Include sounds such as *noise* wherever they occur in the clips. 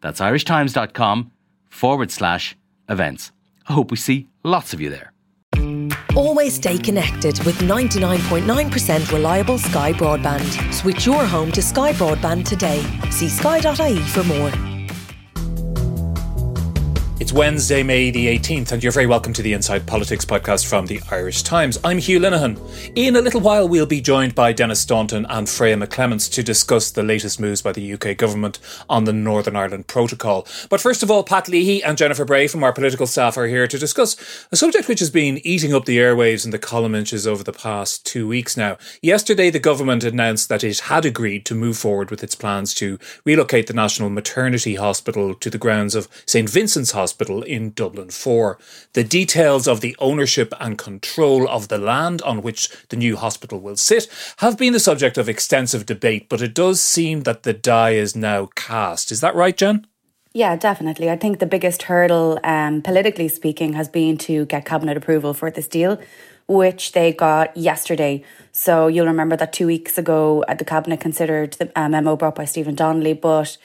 That's irishtimes.com forward slash events. I hope we see lots of you there. Always stay connected with 99.9% reliable Sky Broadband. Switch your home to Sky Broadband today. See sky.ie for more. It's Wednesday, May the 18th, and you're very welcome to the Inside Politics podcast from the Irish Times. I'm Hugh Linehan. In a little while, we'll be joined by Denis Staunton and Freya McClements to discuss the latest moves by the UK government on the Northern Ireland Protocol. But first of all, Pat Leahy and Jennifer Bray from our political staff are here to discuss a subject which has been eating up the airwaves and the column inches over the past two weeks now. Yesterday, the government announced that it had agreed to move forward with its plans to relocate the National Maternity Hospital to the grounds of St Vincent's Hospital Hospital in Dublin 4. The details of the ownership and control of the land on which the new hospital will sit have been the subject of extensive debate, but it does seem that the die is now cast. Is that right, Jen? Yeah, definitely. I think the biggest hurdle, um, politically speaking, has been to get cabinet approval for this deal, which they got yesterday. So you'll remember that two weeks ago, uh, the cabinet considered the memo brought by Stephen Donnelly, but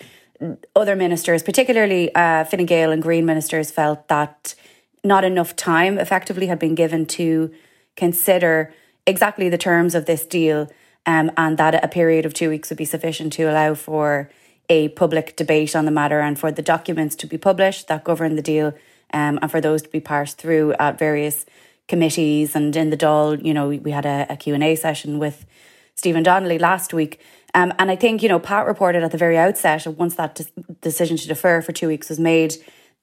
other ministers, particularly uh, Fine Gael and Green ministers, felt that not enough time effectively had been given to consider exactly the terms of this deal, um, and that a period of two weeks would be sufficient to allow for a public debate on the matter and for the documents to be published that govern the deal um, and for those to be parsed through at various committees. And in the Dáil, you know, we had a, a Q&A session with Stephen Donnelly last week um, and I think, you know, Pat reported at the very outset, once that de- decision to defer for two weeks was made,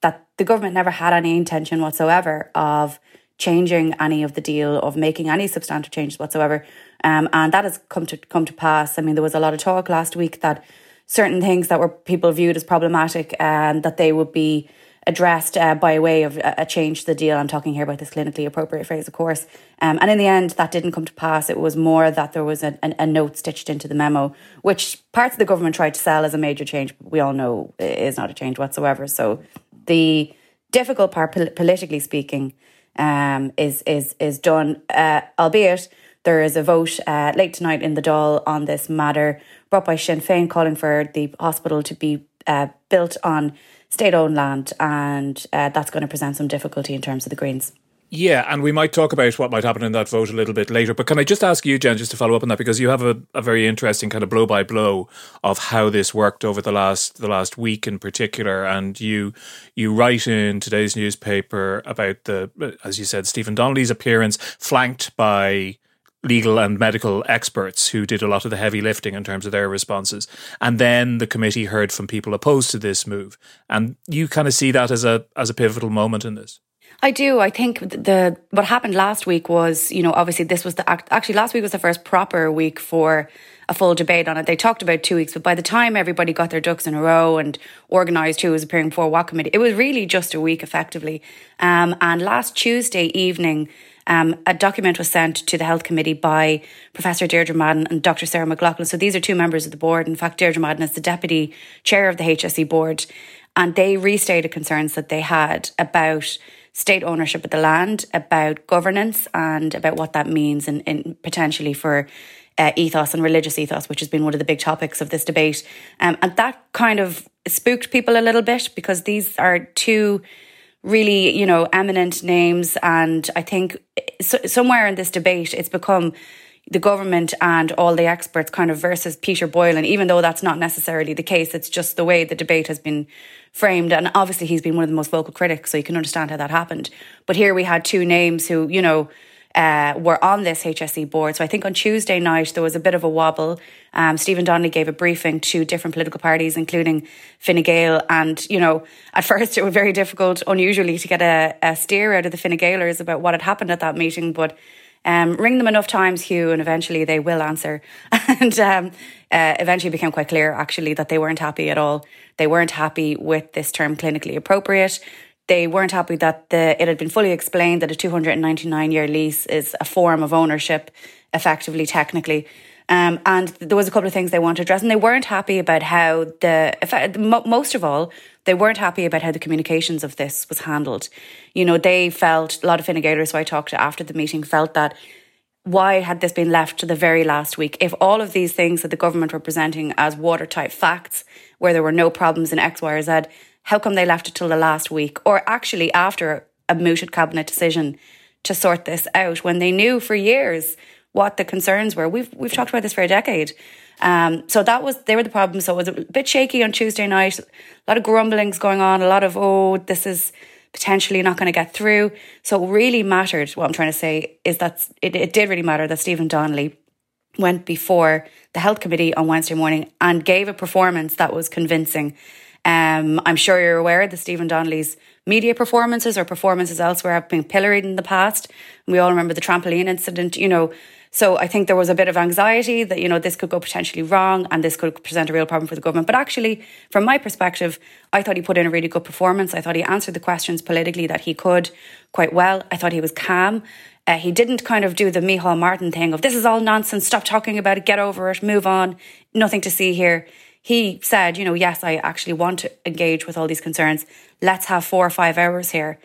that the government never had any intention whatsoever of changing any of the deal, of making any substantive changes whatsoever. Um, and that has come to come to pass. I mean, there was a lot of talk last week that certain things that were people viewed as problematic and um, that they would be addressed uh, by way of a change to the deal. I'm talking here about this clinically appropriate phrase, of course. Um, and in the end, that didn't come to pass. It was more that there was a, a, a, note stitched into the memo, which parts of the government tried to sell as a major change, but we all know is not a change whatsoever. So the difficult part, pol- politically speaking, um, is is is done, uh, albeit there is a vote uh, late tonight in the Dáil on this matter, brought by Sinn Féin, calling for the hospital to be uh, built on state owned land, and uh, that's going to present some difficulty in terms of the Greens. Yeah, and we might talk about what might happen in that vote a little bit later. But can I just ask you, Jen, just to follow up on that, because you have a, a very interesting kind of blow by blow of how this worked over the last the last week in particular, and you you write in today's newspaper about the, as you said, Stephen Donnelly's appearance, flanked by legal and medical experts who did a lot of the heavy lifting in terms of their responses. And then the committee heard from people opposed to this move. And you kind of see that as a as a pivotal moment in this. I do. I think the what happened last week was, you know, obviously this was the act, actually last week was the first proper week for a full debate on it. They talked about two weeks, but by the time everybody got their ducks in a row and organised who was appearing before what committee, it was really just a week effectively. Um, and last Tuesday evening, um, a document was sent to the Health Committee by Professor Deirdre Madden and Dr. Sarah McLaughlin. So these are two members of the board. In fact, Deirdre Madden is the deputy chair of the HSE board. And they restated concerns that they had about state ownership of the land, about governance, and about what that means in potentially for uh, ethos and religious ethos, which has been one of the big topics of this debate. Um, and that kind of spooked people a little bit because these are two really, you know, eminent names. And I think so, somewhere in this debate, it's become the government and all the experts kind of versus Peter Boylan, even though that's not necessarily the case. It's just the way the debate has been framed. And obviously, he's been one of the most vocal critics, so you can understand how that happened. But here we had two names who, you know, uh, were on this HSE board. So I think on Tuesday night there was a bit of a wobble. Um, Stephen Donnelly gave a briefing to different political parties, including Fine Gael. And, you know, at *laughs* first it was very difficult, unusually, to get a, a steer out of the Fine Gaelers about what had happened at that meeting. But Um, ring them enough times, Hugh, and eventually they will answer. *laughs* and um, uh, eventually became quite clear, actually, that they weren't happy at all. They weren't happy with this term clinically appropriate. They weren't happy that the, it had been fully explained that a 299 year lease is a form of ownership, effectively, technically. Um, and there was a couple of things they wanted to address, and they weren't happy about how the, most of all, they weren't happy about how the communications of this was handled. You know, they felt, a lot of Fine Gaelers who I talked to after the meeting felt that why had this been left to the very last week? If all of these things that the government were presenting as watertight facts, where there were no problems in X, Y, or Z, how come they left it till the last week? Or actually after a mooted cabinet decision to sort this out when they knew for years what the concerns were. We've we've talked about this for a decade. Um, so that was they were the problem. So it was a bit shaky on Tuesday night. A lot of grumblings going on. A lot of oh, this is potentially not going to get through. So it really mattered. What I'm trying to say is that it, it did really matter that Stephen Donnelly went before the health committee on Wednesday morning and gave a performance that was convincing. Um, I'm sure you're aware that Stephen Donnelly's media performances or performances elsewhere have been pilloried in the past. We all remember the trampoline incident. You know, so I think there was a bit of anxiety that, you know, this could go potentially wrong and this could present a real problem for the government. But actually, from my perspective, I thought he put in a really good performance. I thought he answered the questions politically that he could quite well. I thought he was calm. Uh, he didn't kind of do the Micheál Martin thing of this is all nonsense, stop talking about it, get over it, move on, nothing to see here. He said, you know, yes, I actually want to engage with all these concerns. Let's have four or five hours here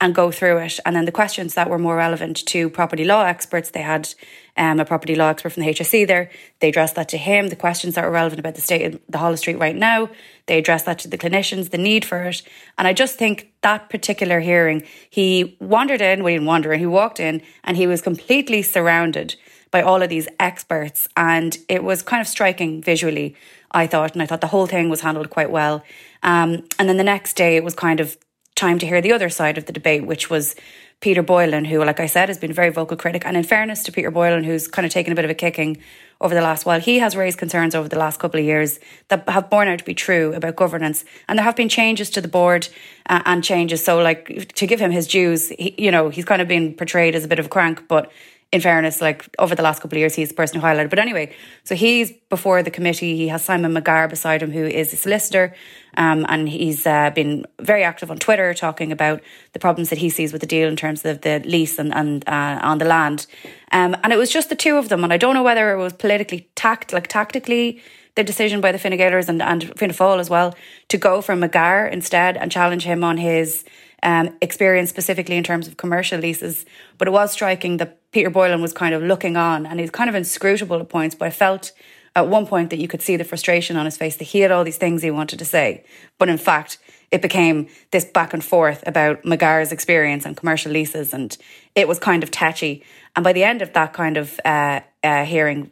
and go through it. And then the questions that were more relevant to property law experts, they had um, a property law expert from the HSE there. They addressed that to him. The questions that are relevant about the state of the Holles Street right now, they addressed that to the clinicians, the need for it. And I just think that particular hearing, he wandered in, we didn't wander in, he walked in and he was completely surrounded by all of these experts. And it was kind of striking visually, I thought. And I thought the whole thing was handled quite well. Um, and then the next day, it was kind of time to hear the other side of the debate, which was Peter Boylan, who, like I said, has been a very vocal critic. And in fairness to Peter Boylan, who's kind of taken a bit of a kicking over the last while, he has raised concerns over the last couple of years that have borne out to be true about governance. And there have been changes to the board uh, and changes. So, like, to give him his dues, he, you know, he's kind of been portrayed as a bit of a crank, but in fairness, like over the last couple of years, he's the person who highlighted. But anyway, so he's before the committee. He has Simon McGarr beside him, who is a solicitor, um, and he's uh, been very active on Twitter talking about the problems that he sees with the deal in terms of the lease and, and uh, on the land. Um, and it was just the two of them, and I don't know whether it was politically tact, like tactically the decision by the Fine Gaelers and and Fianna Fáil as well to go for McGarr instead and challenge him on his um, experience specifically in terms of commercial leases. But it was striking that Peter Boylan was kind of looking on and he's kind of inscrutable at points, but I felt at one point that you could see the frustration on his face that he had all these things he wanted to say. But in fact, it became this back and forth about McGarr's experience and commercial leases, and it was kind of touchy. And by the end of that kind of uh, uh, hearing,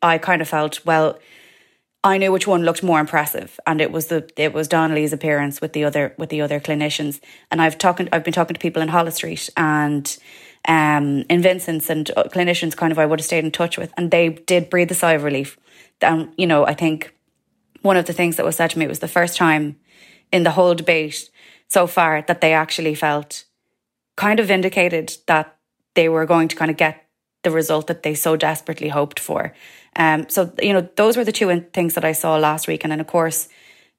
I kind of felt, well, I knew which one looked more impressive, and it was the it was Donnelly's appearance with the other with the other clinicians. And I've talking I've been talking to people in Holles Street and um, in Vincent's and uh, clinicians kind of I would have stayed in touch with, and they did breathe a sigh of relief. And you know, I think one of the things that was said to me was the first time in the whole debate so far that they actually felt kind of vindicated that they were going to kind of get the result that they so desperately hoped for. Um, so you know, those were the two things that I saw last week, and then of course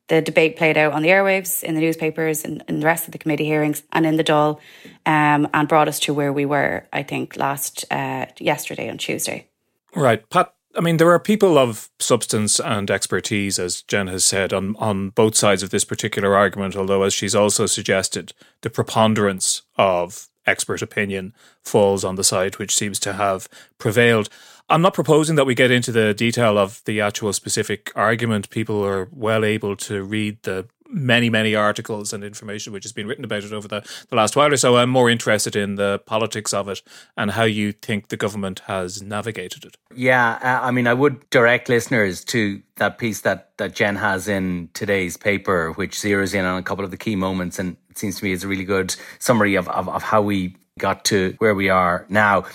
the debate played out on the airwaves, in the newspapers, and in, in, the rest of the committee hearings, and in the Dáil, um, and brought us to where we were, I think, last uh, yesterday on Tuesday. Right, Pat. I mean, there are people of substance and expertise, as Jen has said, on, on both sides of this particular argument. Although, as she's also suggested, the preponderance of expert opinion falls on the side which seems to have prevailed. I'm not proposing that we get into the detail of the actual specific argument. People are well able to read the many, many articles and information which has been written about it over the, the last while or so. I'm more interested in the politics of it and how you think the government has navigated it. Yeah, I mean, I would direct listeners to that piece that, that Jen has in today's paper, which zeroes in on a couple of the key moments. And it seems to me it's a really good summary of, of, of how we got to where we are now.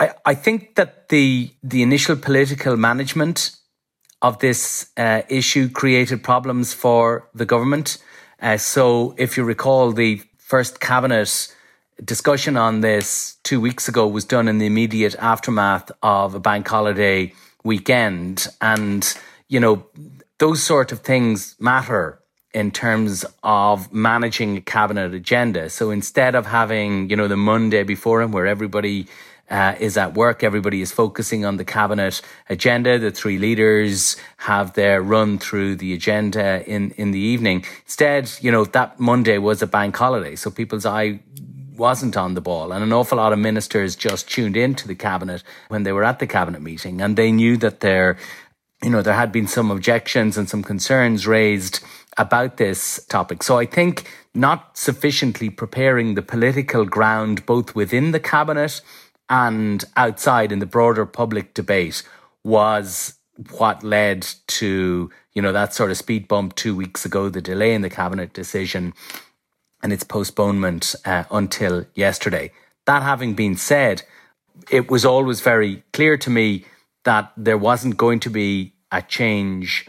I, I think that the the initial political management of this uh, issue created problems for the government. Uh, so, if you recall, the first cabinet discussion on this two weeks ago was done in the immediate aftermath of a bank holiday weekend. And, you know, those sort of things matter in terms of managing a cabinet agenda. So instead of having, you know, the Monday before him where everybody uh, is at work. Everybody is focusing on the cabinet agenda. The three leaders have their run through the agenda in, in the evening. Instead, you know, that Monday was a bank holiday. So people's eye wasn't on the ball. And an awful lot of ministers just tuned into the cabinet when they were at the cabinet meeting and they knew that there, you know, there had been some objections and some concerns raised about this topic. So I think not sufficiently preparing the political ground, both within the cabinet and outside in the broader public debate was what led to, you know, that sort of speed bump two weeks ago, the delay in the cabinet decision and its postponement uh, until yesterday. That having been said, it was always very clear to me that there wasn't going to be a change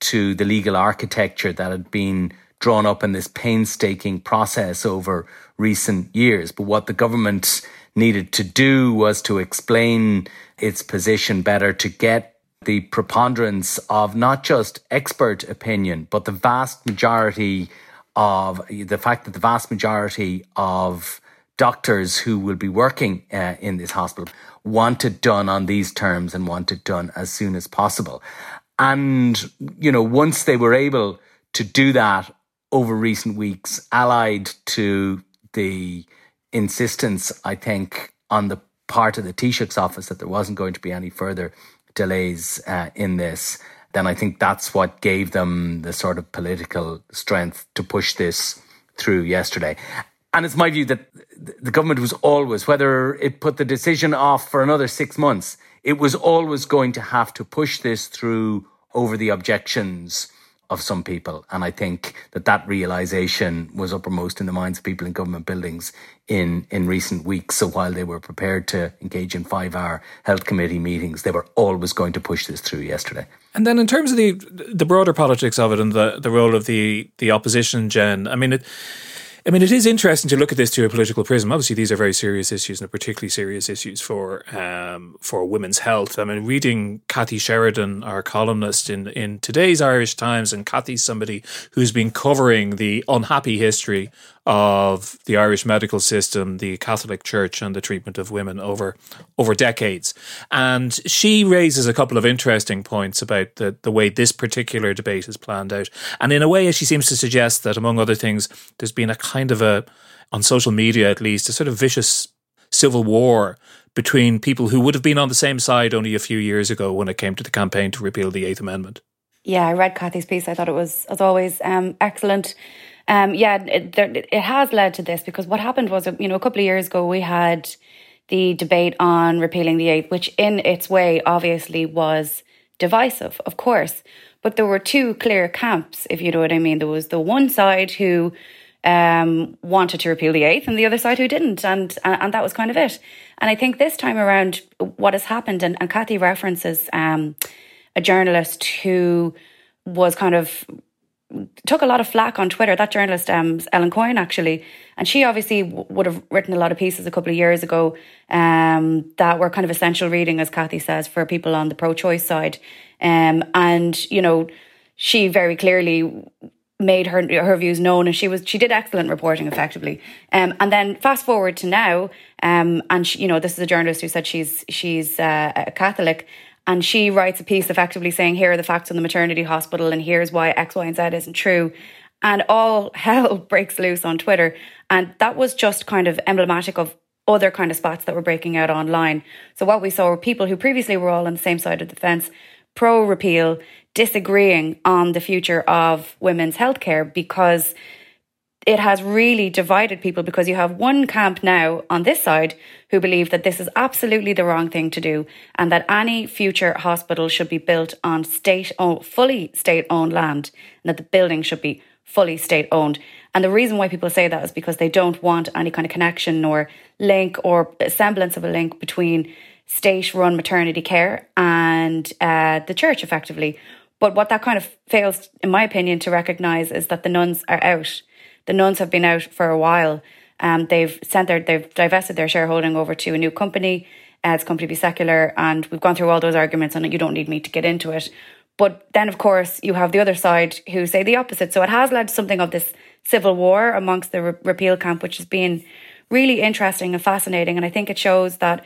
to the legal architecture that had been drawn up in this painstaking process over recent years. But what the government needed to do was to explain its position better to get the preponderance of not just expert opinion, but the vast majority of the fact that the vast majority of doctors who will be working uh, in this hospital want it done on these terms and want it done as soon as possible. And, you know, once they were able to do that over recent weeks, allied to the insistence, I think, on the part of the Taoiseach's office that there wasn't going to be any further delays uh, in this, then I think that's what gave them the sort of political strength to push this through yesterday. And it's my view that the government was always, whether it put the decision off for another six months, it was always going to have to push this through over the objections of some people. And I think that that realization was uppermost in the minds of people in government buildings in, in recent weeks. So while they were prepared to engage in five hour health committee meetings, they were always going to push this through yesterday. And then in terms of the the broader politics of it and the, the role of the, the opposition, Jen, I mean, it, I mean, it is interesting to look at this through a political prism. Obviously, these are very serious issues and particularly serious issues for um, for women's health. I mean, reading Kathy Sheridan, our columnist in in today's Irish Times, and Kathy's somebody who's been covering the unhappy history of the Irish medical system, the Catholic Church, and the treatment of women over over decades. And she raises a couple of interesting points about the, the way this particular debate is planned out. And in a way, as she seems to suggest that, among other things, there's been a kind of a, on social media at least, a sort of vicious civil war between people who would have been on the same side only a few years ago when it came to the campaign to repeal the Eighth Amendment. Yeah, I read Kathy's piece. I thought it was, as always, um, excellent. Um, yeah, it, there, it has led to this because what happened was, you know, a couple of years ago we had the debate on repealing the eighth, which in its way obviously was divisive, of course. But there were two clear camps, if you know what I mean. There was the one side who um, wanted to repeal the eighth, and the other side who didn't, and and that was kind of it. And I think this time around, what has happened, and, and Kathy references um, a journalist who was kind of took a lot of flack on Twitter. That journalist, um, Ellen Coyne, actually, and she obviously w- would have written a lot of pieces a couple of years ago um, that were kind of essential reading, as Kathy says, for people on the pro-choice side. Um, and you know, she very clearly made her her views known, and she was she did excellent reporting, effectively. Um, and then fast forward to now, um, and she, you know, this is a journalist who said she's she's uh, a Catholic, and she writes a piece effectively saying, here are the facts on the maternity hospital and here's why X, Y, and Z isn't true. And all *laughs* hell breaks loose on Twitter. And that was just kind of emblematic of other kind of spots that were breaking out online. So what we saw were people who previously were all on the same side of the fence, pro repeal, disagreeing on the future of women's healthcare because it has really divided people because you have one camp now on this side who believe that this is absolutely the wrong thing to do and that any future hospital should be built on state owned, fully state owned land and that the building should be fully state owned. And the reason why people say that is because they don't want any kind of connection or link or semblance of a link between state run maternity care and uh, the church effectively. But what that kind of fails, in my opinion, to recognise is that the nuns are out the nuns have been out for a while. Um, they've sent their they've divested their shareholding over to a new company. Uh, it's to be secular, and we've gone through all those arguments, and you don't need me to get into it. But then, of course, you have the other side who say the opposite. So it has led to something of this civil war amongst the re- repeal camp, which has been really interesting and fascinating. And I think it shows that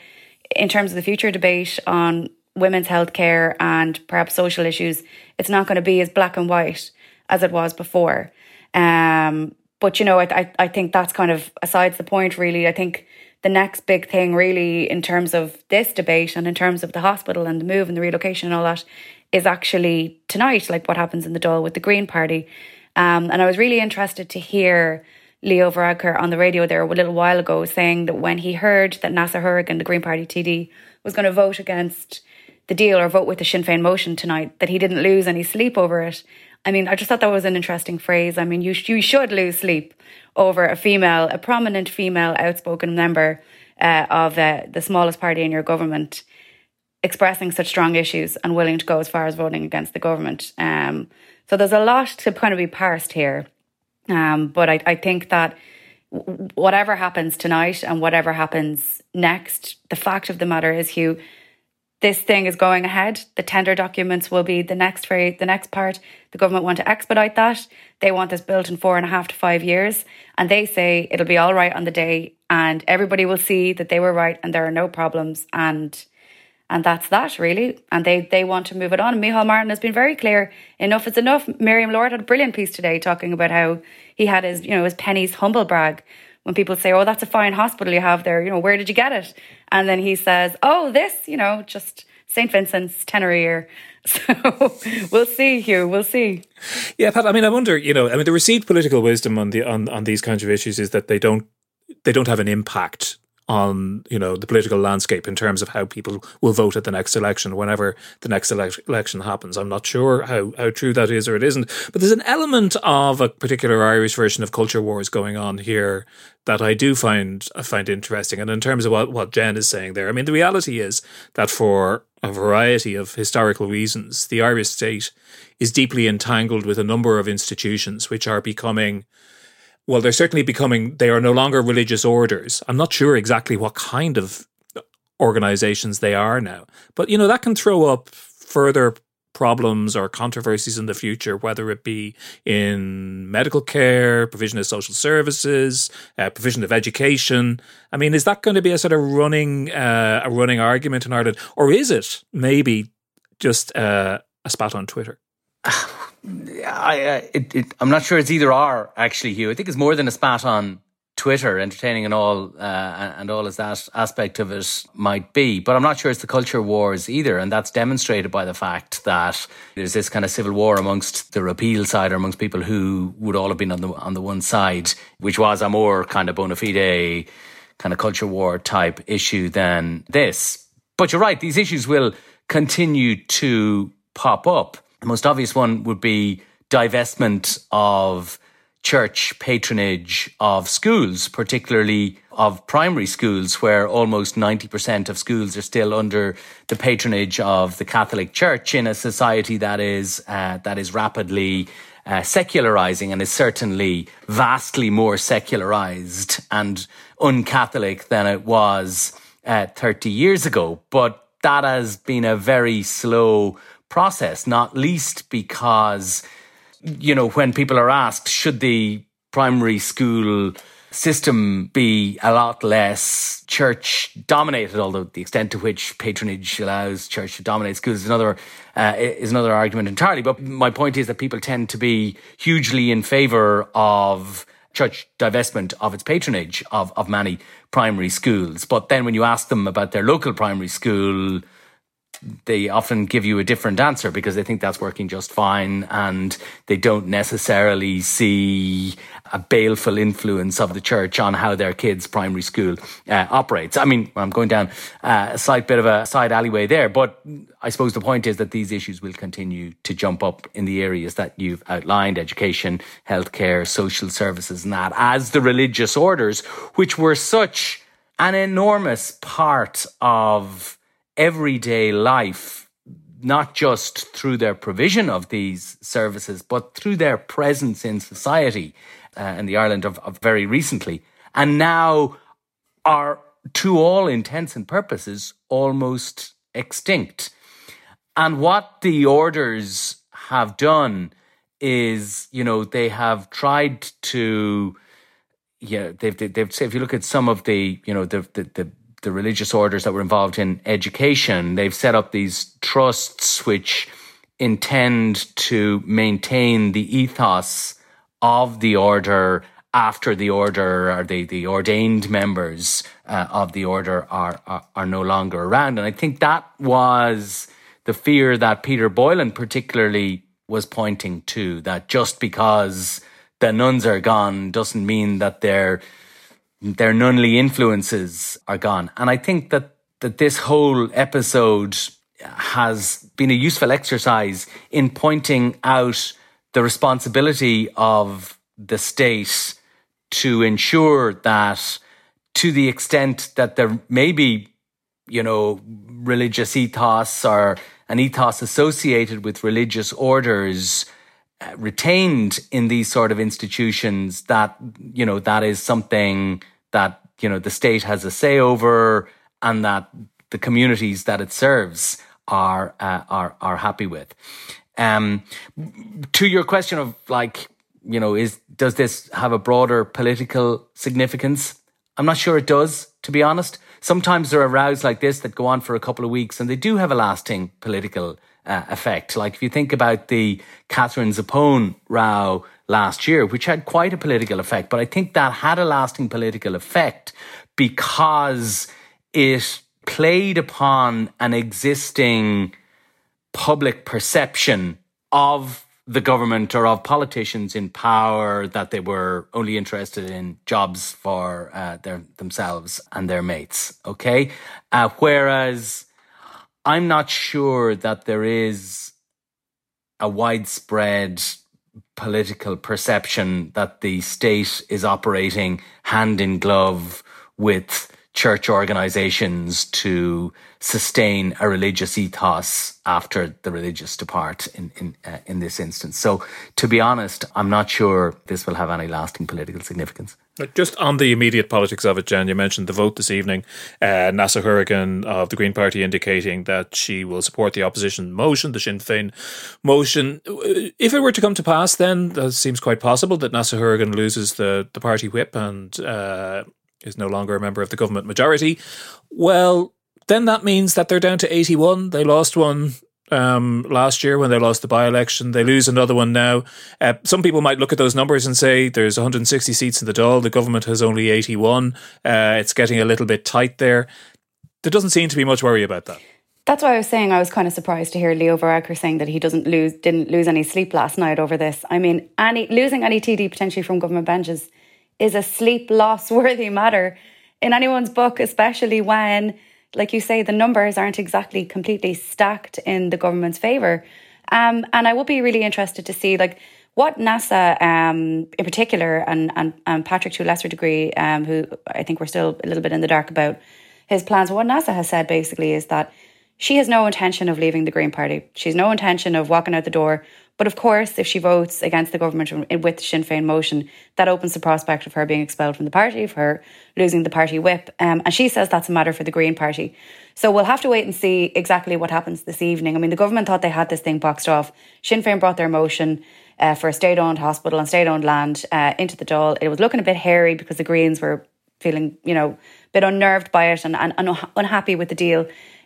in terms of the future debate on women's health care and perhaps social issues, it's not going to be as black and white as it was before. Um, but you know, I, I think that's kind of aside the point. Really, I think the next big thing, really, in terms of this debate and in terms of the hospital and the move and the relocation and all that, is actually tonight, like what happens in the Dáil with the Green Party. Um, and I was really interested to hear Leo Varadkar on the radio there a little while ago saying that when he heard that Neasa Hourigan, the Green Party TD, was going to vote against the deal or vote with the Sinn Féin motion tonight, that he didn't lose any sleep over it. I mean, I just thought that was an interesting phrase. I mean, you, you should lose sleep over a female, a prominent female outspoken member uh, of uh, the smallest party in your government expressing such strong issues and willing to go as far as voting against the government. Um, so there's a lot to kind of be parsed here. Um, but I, I think that whatever happens tonight and whatever happens next, the fact of the matter is, Hugh, this thing is going ahead. The tender documents will be the next phase, the next part. The government want to expedite that. They want this built in four and a half to five years. And they say it'll be all right on the day and everybody will see that they were right and there are no problems. And and that's that really. And they they want to move it on. And Micheál Martin has been very clear. Enough is enough. Miriam Lord had a brilliant piece today talking about how he had his, you know, his Penneys humble brag when people say, "Oh, that's a fine hospital you have there," you know, where did you get it? And then he says, "Oh, this, you know, just St. Vincent's tenner a *laughs* year." So we'll see, Hugh. We'll see. Yeah, Pat. I mean, I wonder. You know, I mean, the received political wisdom on the on on these kinds of issues is that they don't they don't have an impact on you know the political landscape in terms of how people will vote at the next election whenever the next ele- election happens. I'm not sure how how true that is or it isn't but there's an element of a particular irish version of culture wars going on here that i do find i find interesting. And in terms of what what jen is saying there i mean the reality is that for a variety of historical reasons the irish state is deeply entangled with a number of institutions which are becoming well, they're certainly becoming, they are no longer religious orders. I'm not sure exactly what kind of organizations they are now. But, you know, that can throw up further problems or controversies in the future, whether it be in medical care, provision of social services, uh, provision of education. I mean, is that going to be a sort of running uh, a running argument in Ireland, or is it maybe just uh, a spat on Twitter? I, I'm not sure it's either or, actually, Hugh. I think it's more than a spat on Twitter, entertaining and all, uh, and all as that aspect of it might be. But I'm not sure it's the culture wars either. And that's demonstrated by the fact that there's this kind of civil war amongst the repeal side or amongst people who would all have been on the, on the one side, which was a more kind of bona fide kind of culture war type issue than this. But you're right, these issues will continue to pop up. The most obvious one would be divestment of church patronage of schools, particularly of primary schools, where almost 90% of schools are still under the patronage of the Catholic Church in a society that is, uh, that is rapidly uh, secularizing and is certainly vastly more secularized and un-Catholic than it was uh, 30 years ago. But that has been a very slow process, not least because, you know, when people are asked, should the primary school system be a lot less church dominated, although the extent to which patronage allows church to dominate schools is another uh, is another argument entirely. But my point is that people tend to be hugely in favour of church divestment of its patronage of, of many primary schools. But then when you ask them about their local primary school, they often give you a different answer because they think that's working just fine and they don't necessarily see a baleful influence of the church on how their kids' primary school uh, operates. I mean, I'm going down uh, a slight bit of a side alleyway there, but I suppose the point is that these issues will continue to jump up in the areas that you've outlined education, healthcare, social services, and that as the religious orders, which were such an enormous part of everyday life, not just through their provision of these services, but through their presence in society uh, in the Ireland of, of very recently. and now are, to all intents and purposes, almost extinct. And what the orders have done is, you know, they have tried to, yeah, they've, they've, if you look at some of the, you know, the, the, the, the religious orders that were involved in education, they've set up these trusts which intend to maintain the ethos of the order after the order or the, the ordained members uh, of the order are, are, are no longer around. And I think that was the fear that Peter Boylan particularly was pointing to that just because the nuns are gone doesn't mean that their their nunly influences are gone. And I think that that this whole episode has been a useful exercise in pointing out the responsibility of the state to ensure that to the extent that there may be, you know, religious ethos or an ethos associated with religious orders uh, retained in these sort of institutions that, you know, that is something that, you know, the state has a say over and that the communities that it serves are, uh, are, are happy with. Um, to your question of like, you know, is does this have a broader political significance? I'm not sure it does, to be honest. Sometimes there are rows like this that go on for a couple of weeks and they do have a lasting political uh, effect. Like if you think about the Catherine Zappone row last year, which had quite a political effect, but I think that had a lasting political effect because it played upon an existing public perception of the government or of politicians in power that they were only interested in jobs for uh, their themselves and their mates. Okay, uh, whereas I'm not sure that there is a widespread political perception that the state is operating hand in glove with church organizations to sustain a religious ethos after the religious depart in in uh, in this instance. So, to be honest, I'm not sure this will have any lasting political significance. Just on the immediate politics of it, Jen, you mentioned the vote this evening. Uh, Neasa Hourigan of the Green Party indicating that she will support the opposition motion, the Sinn Féin motion. If it were to come to pass, then it seems quite possible that Neasa Hourigan loses the, the party whip and uh, is no longer a member of the government majority, well, then that means that they're down to 81. They lost one um, last year when they lost the by election. They lose another one now. Uh, some people might look at those numbers and say there's 160 seats in the Dáil. The government has only 81. Uh, it's getting a little bit tight there. There doesn't seem to be much worry about that. That's why I was saying I was kind of surprised to hear Leo Varadkar saying that he doesn't lose didn't lose any sleep last night over this. I mean, any losing any TD potentially from government benches is a sleep loss *laughs* worthy matter in anyone's book, especially when, like you say, the numbers aren't exactly completely stacked in the government's favour. Um, and I would be really interested to see, like, what Neasa, um, in particular, and, and, and Patrick to a lesser degree, um, who I think we're still a little bit in the dark about his plans. What Neasa has said basically is that she has no intention of leaving the Green Party. She's no intention of walking out the door but of course, if she votes against the government with the Sinn Féin motion, that opens the prospect of her being expelled from the party, of her losing the party whip. Um, and she says that's a matter for the Green Party. So we'll have to wait and see exactly what happens this evening. I mean, the government thought they had this thing boxed off. Sinn Féin brought their motion uh, for a state owned hospital and state owned land uh, into the Dáil. It was looking a bit hairy because the Greens were feeling, you know, a bit unnerved by it and, and, and unhappy with the deal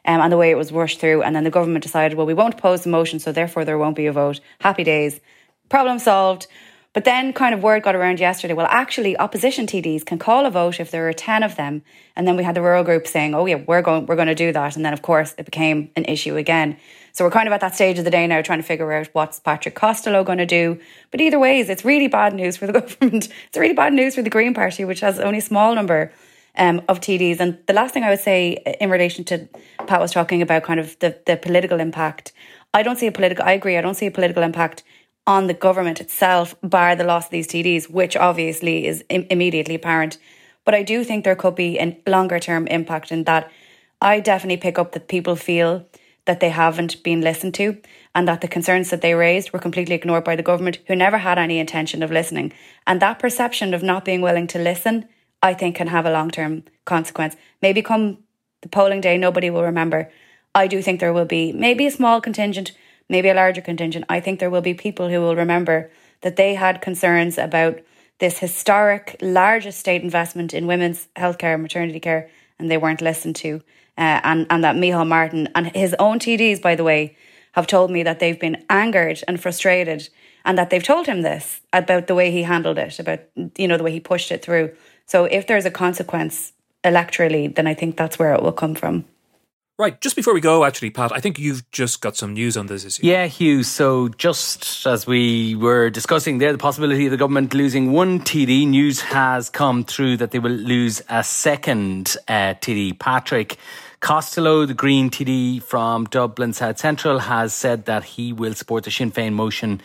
um, and the way it was rushed through. And then the government decided, well, we won't oppose the motion, so therefore there won't be a vote. Happy days. Problem solved. But then kind of word got around yesterday, well, actually, opposition TDs can call a vote if there are 10 of them. And then we had the rural group saying, oh, yeah, we're going, we're going to do that. And then, of course, it became an issue again. So we're kind of at that stage of the day now trying to figure out what's Patrick Costello going to do. But either ways, it's really bad news for the *laughs* government. It's really bad news for the Green Party, which has only a small number um, of TDs. And the last thing I would say in relation to Pat was talking about kind of the, the political impact. I don't see a political, I agree, I don't see a political impact on the government itself, bar the loss of these TDs, which obviously is Im- immediately apparent. But I do think there could be a longer term impact in that I definitely pick up that people feel that they haven't been listened to and that the concerns that they raised were completely ignored by the government who never had any intention of listening. And that perception of not being willing to listen I think can have a long term consequence. Maybe come the polling day, nobody will remember. I do think there will be maybe a small contingent, maybe a larger contingent. I think there will be people who will remember that they had concerns about this historic, largest state investment in women's healthcare, and maternity care, and they weren't listened to. Uh, and, and that Micheál Martin and his own TDs, by the way, have told me that they've been angered and frustrated and that they've told him this about the way he handled it, about, you know, the way he pushed it through. So if there's a consequence electorally, then I think that's where it will come from. Right, just before we go, actually, Pat, I think you've just got some news on this issue. Yeah, Hugh. So, just as we were discussing there, the possibility of the government losing one TD, news has come through that they will lose a second uh, TD. Patrick Costello, the Green TD from Dublin South Central, has said that he will support the Sinn Féin motion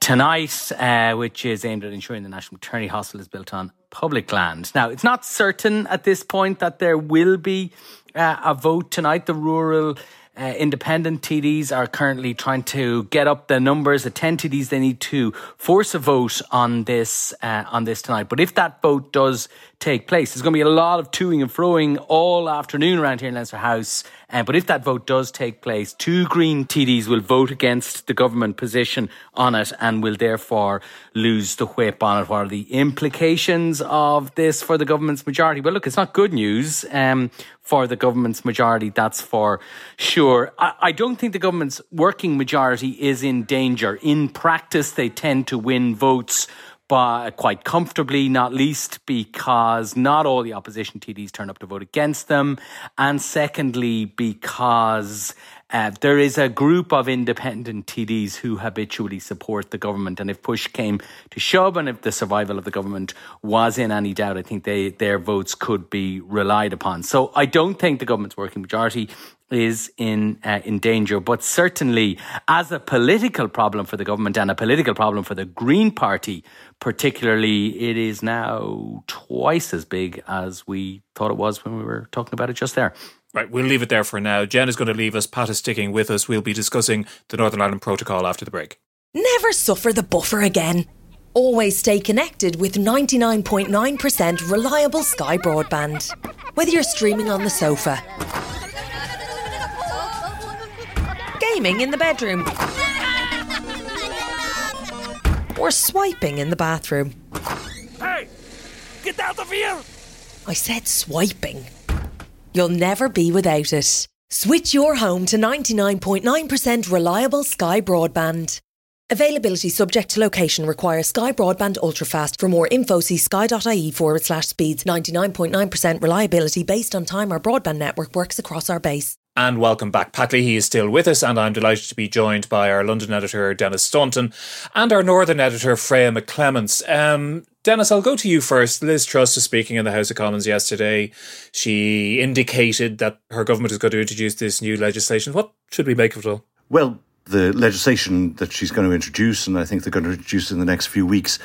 tonight, uh, which is aimed at ensuring the National Maternity Hospital is built on public land. Now, it's not certain at this point that there will be uh, a vote tonight. The rural uh, independent TDs are currently trying to get up the numbers. The 10 TDs they need to force a vote on this uh, on this tonight. But if that vote does take place, there's going to be a lot of toing and froing all afternoon around here in Leinster House. But if that vote does take place, two Green TDs will vote against the government position on it and will therefore lose the whip on it. What are the implications of this for the government's majority? Well, look, it's not good news um, for the government's majority, that's for sure. I, I don't think the government's working majority is in danger. In practice, they tend to win votes quite comfortably, not least because not all the opposition TDs turn up to vote against them. And secondly, because uh, there is a group of independent TDs who habitually support the government. And if push came to shove and if the survival of the government was in any doubt, I think they, their votes could be relied upon. So I don't think the government's working majority is in uh, in danger. But certainly, as a political problem for the government and a political problem for the Green Party, particularly, it is now twice as big as we thought it was when we were talking about it just there. Right, we'll leave it there for now. Jen is going to leave us. Pat is sticking with us. We'll be discussing the Northern Ireland Protocol after the break. Never suffer the buffer again. Always stay connected with 99.9% reliable Sky broadband. Whether you're streaming on the sofa, gaming in the bedroom, or swiping in the bathroom. Hey, get out of here! I said swiping. You'll never be without it. Switch your home to 99.9% reliable Sky broadband. Availability subject to location requires Sky Broadband Ultrafast. For more info, see sky.ie forward slash speeds. 99.9% reliability based on time our broadband network works across our base. And welcome back. Pat Leahy is still with us, and I'm delighted to be joined by our London editor, Denis Staunton, and our Northern editor, Freya McClements. Um, Denis, I'll go to you first. Liz Truss was speaking in the House of Commons yesterday. She indicated that her government is going to introduce this new legislation. What should we make of it all? Well, the legislation that she's going to introduce, and I think they're going to introduce in the next few weeks,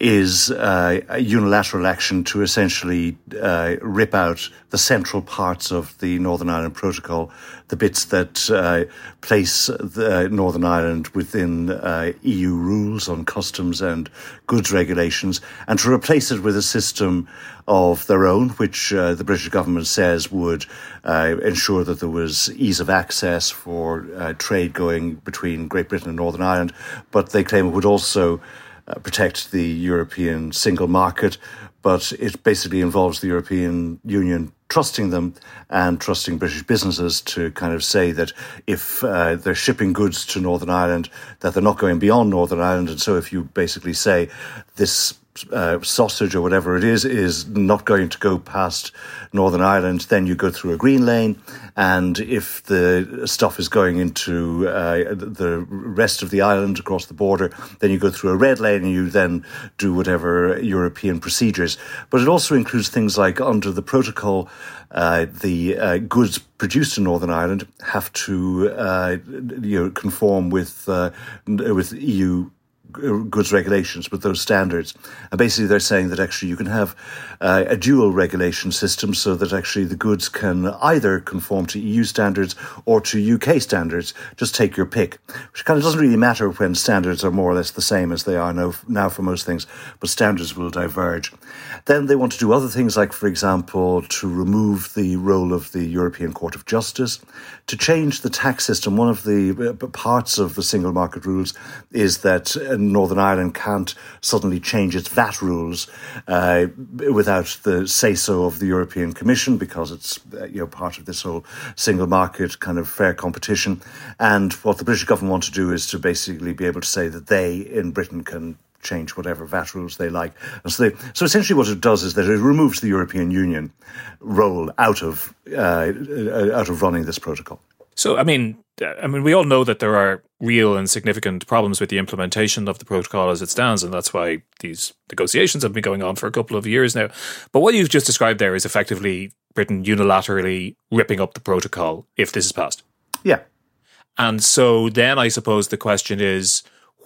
is uh, a unilateral action to essentially uh, rip out the central parts of the Northern Ireland Protocol, the bits that uh, place the Northern Ireland within uh, EU rules on customs and goods regulations, and to replace it with a system of their own, which uh, the British government says would uh, ensure that there was ease of access for uh, trade going between Great Britain and Northern Ireland, but they claim it would also uh, protect the European single market. But it basically involves the European Union trusting them and trusting British businesses to kind of say that if uh, they're shipping goods to Northern Ireland, that they're not going beyond Northern Ireland. And so if you basically say this uh, sausage or whatever it is is not going to go past Northern Ireland, then you go through a green lane. And if the stuff is going into uh, the rest of the island across the border, then you go through a red lane and you then do whatever European procedures. But it also includes things like under the protocol, uh, the uh, goods produced in Northern Ireland have to uh, you know conform with uh, with EU goods regulations with those standards. And basically, they're saying that actually you can have uh, a dual regulation system so that actually the goods can either conform to EU standards or to UK standards. Just take your pick, which kind of doesn't really matter when standards are more or less the same as they are now, now for most things, but standards will diverge. Then they want to do other things, like, for example, to remove the role of the European Court of Justice, to change the tax system. One of the uh, parts of the single market rules is that uh, Northern Ireland can't suddenly change its VAT rules uh, without the say so of the European Commission because it's uh, you know part of this whole single market kind of fair competition. And what the British government want to do is to basically be able to say that they in Britain can change whatever VAT rules they like. And so, they, so essentially, what it does is that it removes the European Union role out of uh, out of running this protocol. So, I mean, I mean, we all know that there are real and significant problems with the implementation of the protocol as it stands, and that's why these negotiations have been going on for a couple of years now. But what you've just described there is effectively Britain unilaterally ripping up the protocol if this is passed. Yeah. And so then I suppose the question is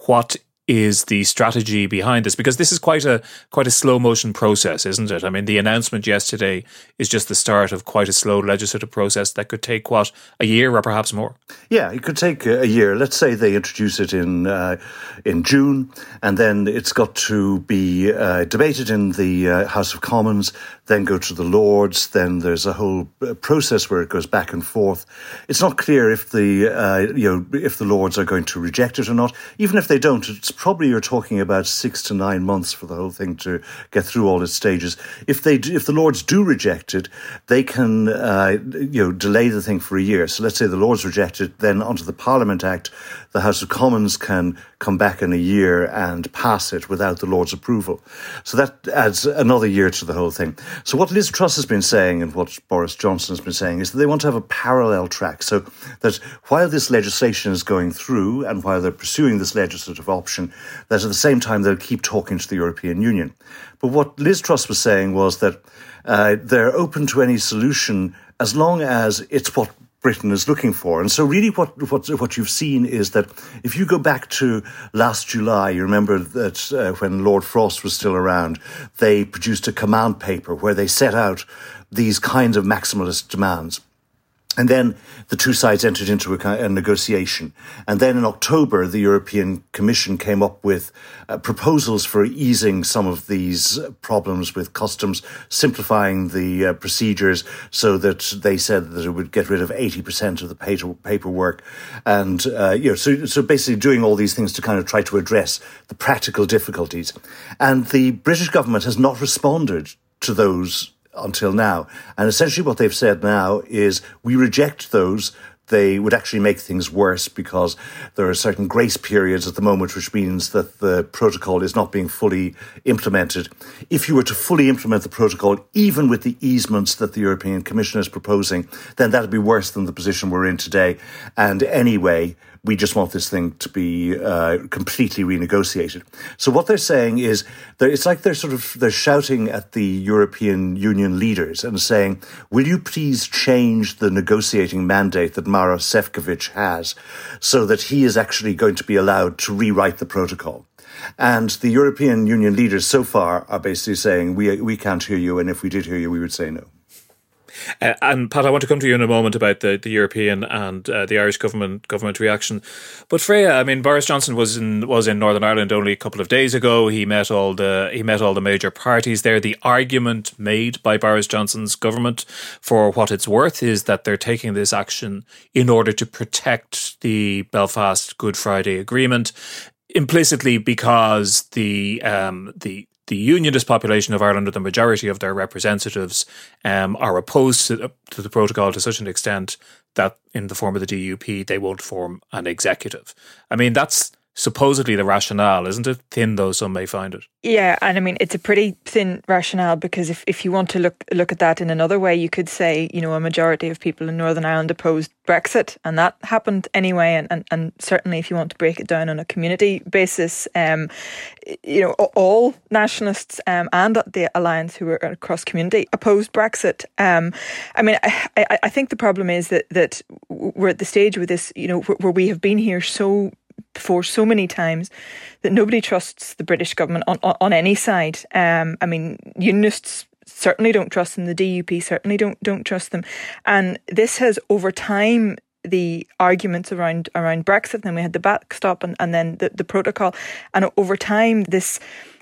what is the strategy behind this? Because this is quite a quite a slow motion process isn't it? I mean the announcement yesterday is just the start of quite a slow legislative process that could take what a year or perhaps more? Yeah it could take a year. Let's say they introduce it in uh, in june and then it's got to be uh, debated in the uh, house of commons then go to the lords then there's a whole uh, process where it goes back and forth. It's not clear if the uh, you know if the lords are going to reject it or not. Even if they don't it's probably you're talking about six to nine months for the whole thing to get through all its stages. If they, do, if the Lords do reject it, they can, uh, you know, delay the thing for a year. So let's say the Lords reject it, then onto the Parliament Act, the House of Commons can come back in a year and pass it without the Lord's approval. So that adds another year to the whole thing. So what Liz Truss has been saying and what Boris Johnson has been saying is that they want to have a parallel track. So that while this legislation is going through and while they're pursuing this legislative option, that at the same time they'll keep talking to the European Union. But what Liz Truss was saying was that uh, they're open to any solution as long as it's what Britain is looking for. And so, really, what, what, what you've seen is that if you go back to last July, you remember that uh, when Lord Frost was still around, they produced a command paper where they set out these kinds of maximalist demands. And then the two sides entered into a, negotiation. And then in October, the European Commission came up with uh, proposals for easing some of these problems with customs, simplifying the uh, procedures so that they said that it would get rid of 80% of the paper, paperwork. And, uh, you know, so, so basically doing all these things to kind of try to address the practical difficulties. And the British government has not responded to those until now. And essentially, what they've said now is we reject those. They would actually make things worse because there are certain grace periods at the moment, which means that the protocol is not being fully implemented. If you were to fully implement the protocol, even with the easements that the European Commission is proposing, then that would be worse than the position we're in today. And anyway, we just want this thing to be uh, completely renegotiated. So what they're saying is that it's like they're sort of they're shouting at the European Union leaders and saying, "Will you please change the negotiating mandate that Maros Sefcovic has, so that he is actually going to be allowed to rewrite the protocol?" And the European Union leaders so far are basically saying, "We we can't hear you, and if we did hear you, we would say no." Uh, and Pat, I want to come to you in a moment about the, the European and uh, the Irish government government reaction. But Freya, I mean, Boris Johnson was in was in Northern Ireland only a couple of days ago. He met all the he met all the major parties there. The argument made by Boris Johnson's government, for what it's worth, is that they're taking this action in order to protect the Belfast Good Friday Agreement implicitly because the um, the the unionist population of Ireland, or the majority of their representatives, um, are opposed to, to the protocol to such an extent that, in the form of the DUP, they won't form an executive. I mean, that's supposedly the rationale, isn't it? Thin though some may find it. Yeah, and I mean it's a pretty thin rationale because if, if you want to look look at that in another way, you could say, you know, a majority of people in Northern Ireland opposed Brexit and that happened anyway and, and, and certainly if you want to break it down on a community basis, um, you know, all nationalists um, and the alliance who were across community opposed Brexit. Um, I mean I, I, I think the problem is that that we're at the stage with this, you know, where we have been here so before so many times that nobody trusts the British government on, on, on any side. Um, I mean, unionists certainly don't trust them. The DUP certainly don't don't trust them, and this has over time the arguments around around Brexit. Then we had the backstop, and, and then the, the protocol, and over time this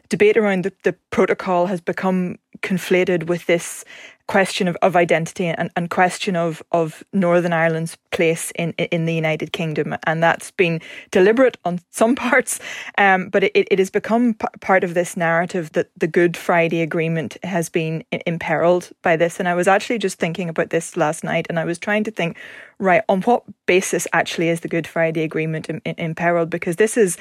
debate around the, the protocol has become conflated with this question of, of identity and, and question of, of Northern Ireland's place in, in the United Kingdom. And that's been deliberate on some *laughs* parts, um, but it, it has become p- part of this narrative that the Good Friday Agreement has been imperiled by this. And I was actually just thinking about this last night and I was trying to think, right, on what basis actually is the Good Friday Agreement imperiled? Because this is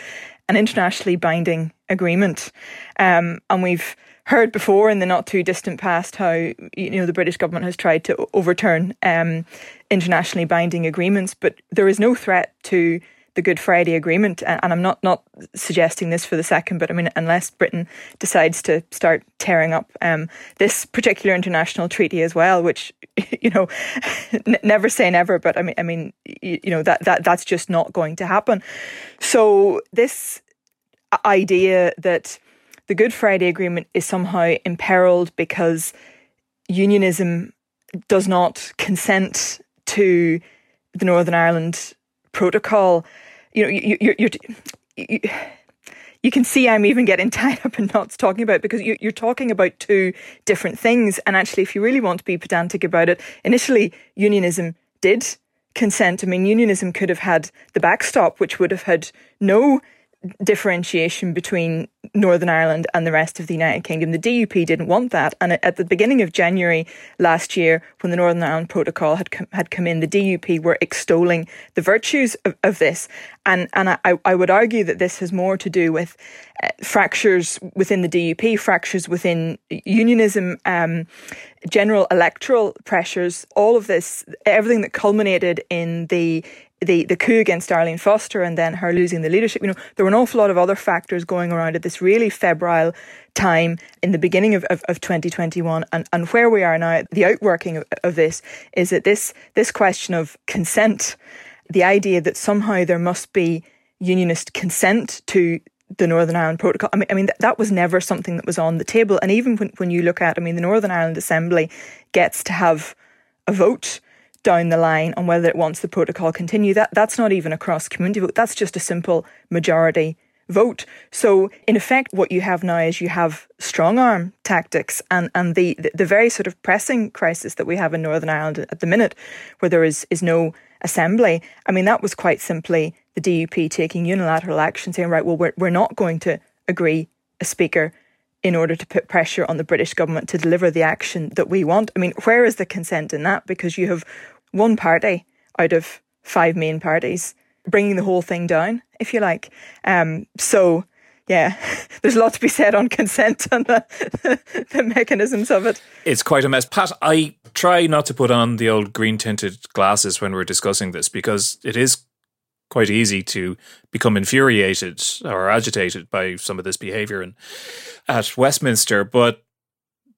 an internationally binding agreement. Um, and we've heard before in the not too distant past how you know the British government has tried to overturn um, internationally binding agreements, but there is no threat to the Good Friday Agreement, and, I'm not not suggesting this for the second, but I mean unless Britain decides to start tearing up um, this particular international treaty as well, which *laughs* you know *laughs* n- never say never, but I mean I mean you, you know that that that's just not going to happen. So this idea that the Good Friday Agreement is somehow imperiled because unionism does not consent to the Northern Ireland Protocol. You know, you, you, you're, you, you can see I'm even getting *laughs* tied up in knots talking about it because you, you're talking about two different things. And actually, if you really want to be pedantic about it, initially unionism did consent. I mean, unionism could have had the backstop, which would have had no differentiation between Northern Ireland and the rest of the United Kingdom. The DUP didn't want that, and at the beginning of January last year, when the Northern Ireland Protocol had come, had come in, the DUP were extolling the virtues of, of this, and and I, I would argue that this has more to do with uh, fractures within the DUP, fractures within unionism, um, general electoral pressures, all of this, everything that culminated in the the, the coup against Arlene Foster and then her losing the leadership, you know, there were an awful lot of other factors going around at this really febrile time in the beginning of, of, of 2021. And, and where we are now, the outworking of, of this is that this, this question of consent, the idea that somehow there must be unionist consent to the Northern Ireland Protocol. I mean, I mean that, that was never something that was on the table. And even when, when you look at, I mean, the Northern Ireland Assembly gets to have a vote down the line on whether it wants the protocol continue. That that's not even a cross community vote. That's just a simple majority vote. So in effect, what you have now is you have strong arm tactics and, and the, the, the very sort of pressing crisis that we have in Northern Ireland at the minute, where there is, is no assembly. I mean, that was quite simply the DUP taking unilateral action, saying, right, well, we're, we're not going to agree a speaker in order to put pressure on the British government to deliver the action that we want. I mean, where is the consent in that? Because you have one party out of five main parties bringing the whole thing down, if you like. Um, so, yeah, *laughs* there's a lot to be said on consent *laughs* and the, the mechanisms of it. It's quite a mess. Pat, I try not to put on the old green tinted glasses when we're discussing this because it is quite easy to become infuriated or agitated by some of this behaviour at Westminster. But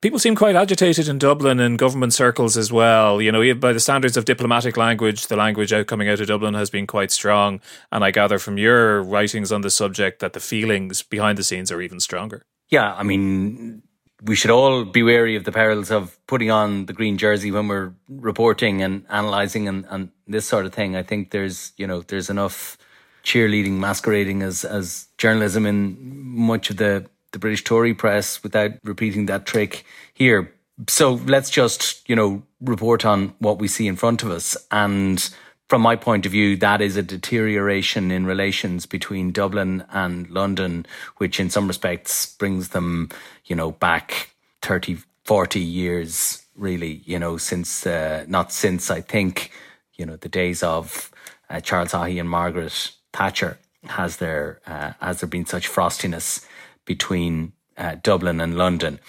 people seem quite agitated in Dublin in government circles as well. You know, by the standards of diplomatic language, the language out coming out of Dublin has been quite strong. And I gather from your writings on the subject that the feelings behind the scenes are even stronger. Yeah, I mean, we should all be wary of the perils of putting on the green jersey when we're reporting and analysing and, and this sort of thing. I think there's, you know, there's enough cheerleading masquerading as as journalism in much of the the British Tory press without repeating that trick here. So let's just, you know, report on what we see in front of us. And from my point of view, that is a deterioration in relations between Dublin and London, which in some respects brings them, you know, back 30, 40 years, really, you know, since, uh, not since, I think, you know, the days of uh, Charles Haughey and Margaret Thatcher has there, uh, has there been such frostiness between uh, Dublin and London.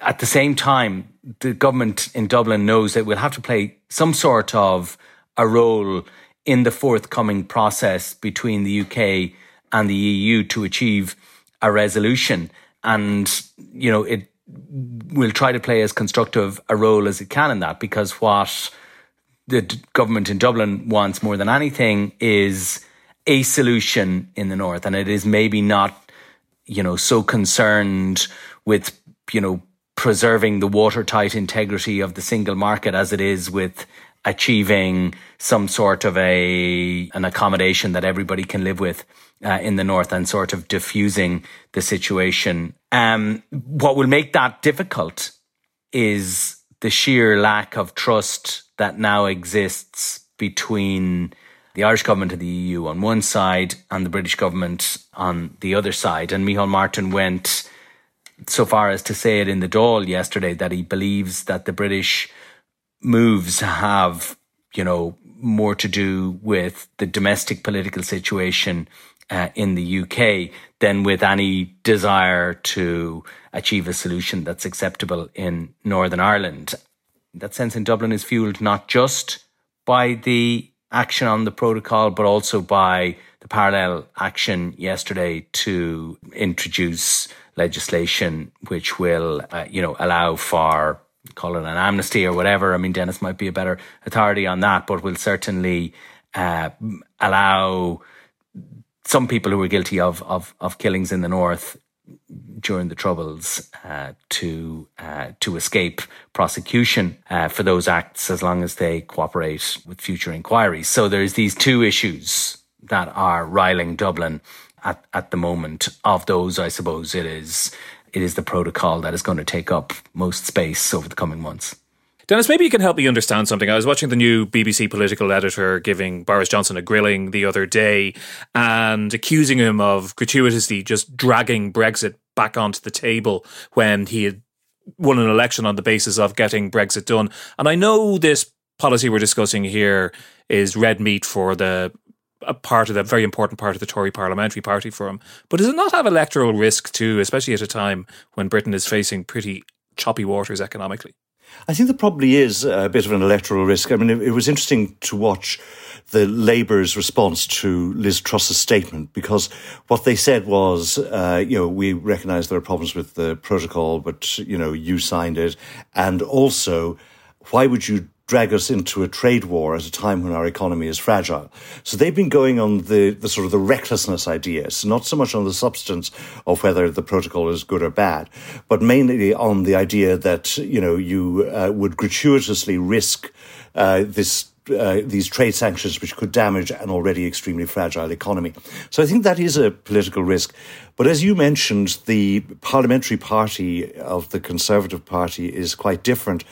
At the same time, the government in Dublin knows that we'll have to play some sort of a role in the forthcoming process between the UK and the EU to achieve a resolution. And, you know, it will try to play as constructive a role as it can in that because what the government in Dublin wants more than anything is a solution in the north, and it is maybe not, you know, so concerned with, you know, preserving the watertight integrity of the single market as it is with achieving some sort of a an accommodation that everybody can live with uh, in the north and sort of diffusing the situation. Um, what will make that difficult is the sheer lack of trust that now exists between the Irish government and the EU on one side and the British government on the other side. And Micheál Martin went so far as to say it in the Dáil yesterday that he believes that the British moves have, you know, more to do with the domestic political situation uh, in the UK than with any desire to achieve a solution that's acceptable in Northern Ireland. That sense in Dublin is fueled not just by the action on the protocol, but also by the parallel action yesterday to introduce legislation which will, uh, you know, allow for call it an amnesty or whatever. I mean, Denis might be a better authority on that, but will certainly uh, allow some people who were guilty of, of, of killings in the north during the troubles uh, to uh, to escape prosecution uh, for those acts as long as they cooperate with future inquiries. So there's these two issues that are riling Dublin at, at the moment. Of those, I suppose it is it is the protocol that is going to take up most space over the coming months. Denis, maybe you can help me understand something. I was watching the new BBC political editor giving Boris Johnson a grilling the other day and accusing him of gratuitously just dragging Brexit back onto the table when he had won an election on the basis of getting Brexit done. And I know this policy we're discussing here is red meat for the a part of the very important part of the Tory parliamentary party for him. But does it not have electoral risk too, especially at a time when Britain is facing pretty choppy waters economically? I think there probably is a bit of an electoral risk. I mean, it, it was interesting to watch the Labour's response to Liz Truss's statement because what they said was, uh, you know, we recognise there are problems with the protocol, but, you know, you signed it. And also, why would you drag us into a trade war at a time when our economy is fragile. So they've been going on the, the sort of the recklessness ideas, not so much on the substance of whether the protocol is good or bad, but mainly on the idea that, you know, you uh, would gratuitously risk uh, this uh, these trade sanctions which could damage an already extremely fragile economy. So I think that is a political risk. But as you mentioned, the parliamentary party of the Conservative Party is quite different.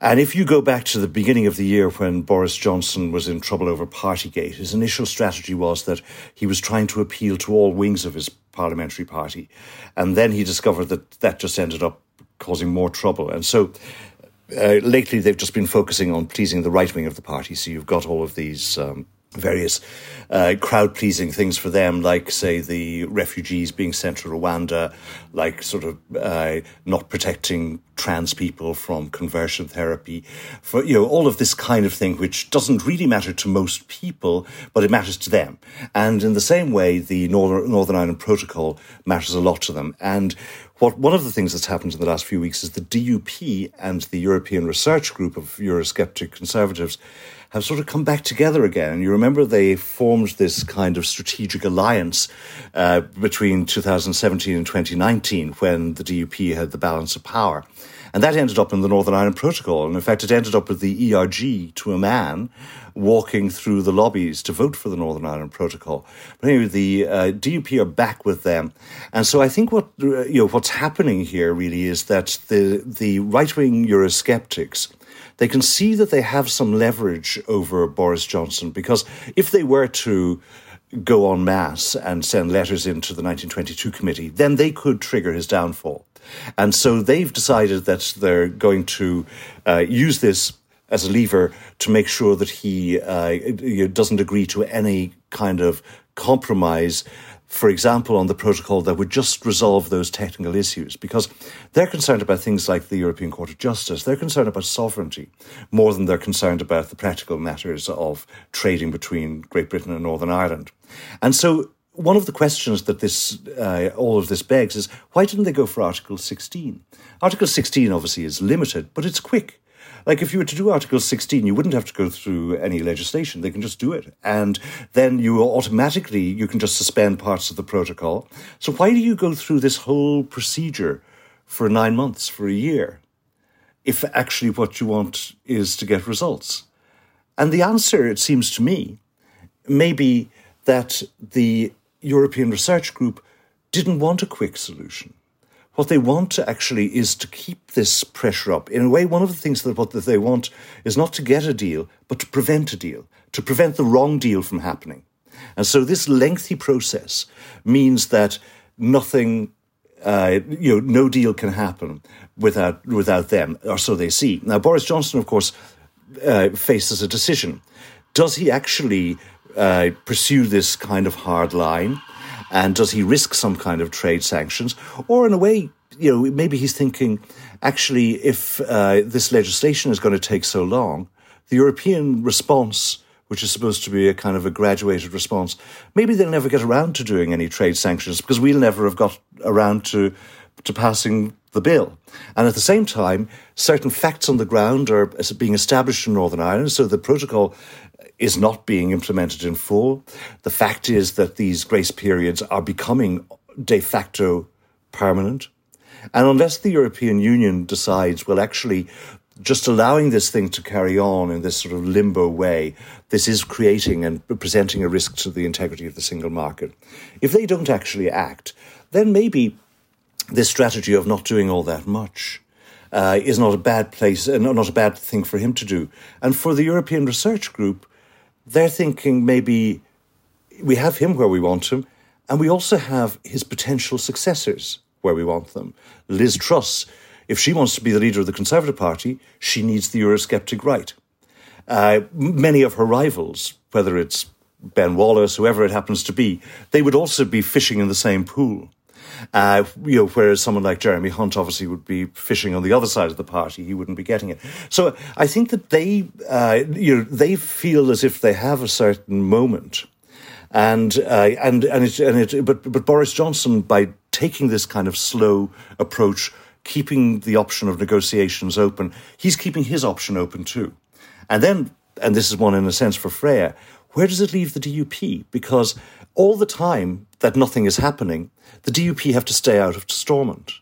And if you go back to the beginning of the year when Boris Johnson was in trouble over Partygate, his initial strategy was that he was trying to appeal to all wings of his parliamentary party. And then he discovered that that just ended up causing more trouble. And so uh, lately they've just been focusing on pleasing the right wing of the party. So you've got all of these. Um, various uh, crowd pleasing things for them, like, say, the refugees being sent to Rwanda, like, sort of uh, not protecting trans people from conversion therapy, for, you know, all of this kind of thing, which doesn't really matter to most people, but it matters to them. And in the same way, the Northern, Northern Ireland Protocol matters a lot to them. And what one of the things that's happened in the last few weeks is the DUP and the European Research Group of Eurosceptic conservatives have sort of come back together again. And you remember they formed this kind of strategic alliance uh, between 2017 and 2019 when the DUP had the balance of power. And that ended up in the Northern Ireland Protocol. And in fact, it ended up with the ERG to a man walking through the lobbies to vote for the Northern Ireland Protocol. But anyway, the uh, DUP are back with them. And so I think what, uh, you know, what's happening here really is that the, the right wing Eurosceptics they can see that they have some leverage over Boris Johnson because if they were to go en masse and send letters into the 1922 committee, then they could trigger his downfall. And so they've decided that they're going to uh, use this as a lever to make sure that he uh, doesn't agree to any kind of compromise for example, on the protocol that would just resolve those technical issues because they're concerned about things like the European Court of Justice. They're concerned about sovereignty more than they're concerned about the practical matters of trading between Great Britain and Northern Ireland. And so one of the questions that this uh, all of this begs is why didn't they go for Article 16? Article 16 obviously is limited, but it's quick. Like if you were to do Article 16, you wouldn't have to go through any legislation. They can just do it. And then you automatically, you can just suspend parts of the protocol. So why do you go through this whole procedure for nine months, for a year, if actually what you want is to get results? And the answer, it seems to me, may be that the European Research Group didn't want a quick solution. What they want to actually is to keep this pressure up. In a way, one of the things that what they want is not to get a deal, but to prevent a deal, to prevent the wrong deal from happening. And so this lengthy process means that nothing uh, you know, no deal can happen without without them, or so they see. Now, Boris Johnson, of course, uh, faces a decision. Does he actually uh, pursue this kind of hard line? And does he risk some kind of trade sanctions? Or, in a way, you know, maybe he's thinking, actually, if uh, this legislation is going to take so long, the European response, which is supposed to be a kind of a graduated response, maybe they'll never get around to doing any trade sanctions because we'll never have got around to to passing the bill. And at the same time, certain facts on the ground are being established in Northern Ireland, so the protocol is not being implemented in full. The fact is that these grace periods are becoming de facto permanent. And unless the European Union decides, well, actually, just allowing this thing to carry on in this sort of limbo way, this is creating and presenting a risk to the integrity of the single market. If they don't actually act, then maybe this strategy of not doing all that much uh, is not a bad place, uh, not a bad thing for him to do. And for the European Research Group, they're thinking maybe we have him where we want him, and we also have his potential successors where we want them. Liz Truss, if she wants to be the leader of the Conservative Party, she needs the Eurosceptic right. Uh, many of her rivals, whether it's Ben Wallace, whoever it happens to be, they would also be fishing in the same pool. Uh, you know, whereas someone like Jeremy Hunt obviously would be fishing on the other side of the party, he wouldn't be getting it. So I think that they, uh, you know, they feel as if they have a certain moment, and uh, and and it, and it, but but Boris Johnson by taking this kind of slow approach, keeping the option of negotiations open, he's keeping his option open too, and then and this is one in a sense for Freya. Where does it leave the DUP? Because all the time that nothing is happening, the DUP have to stay out of Stormont?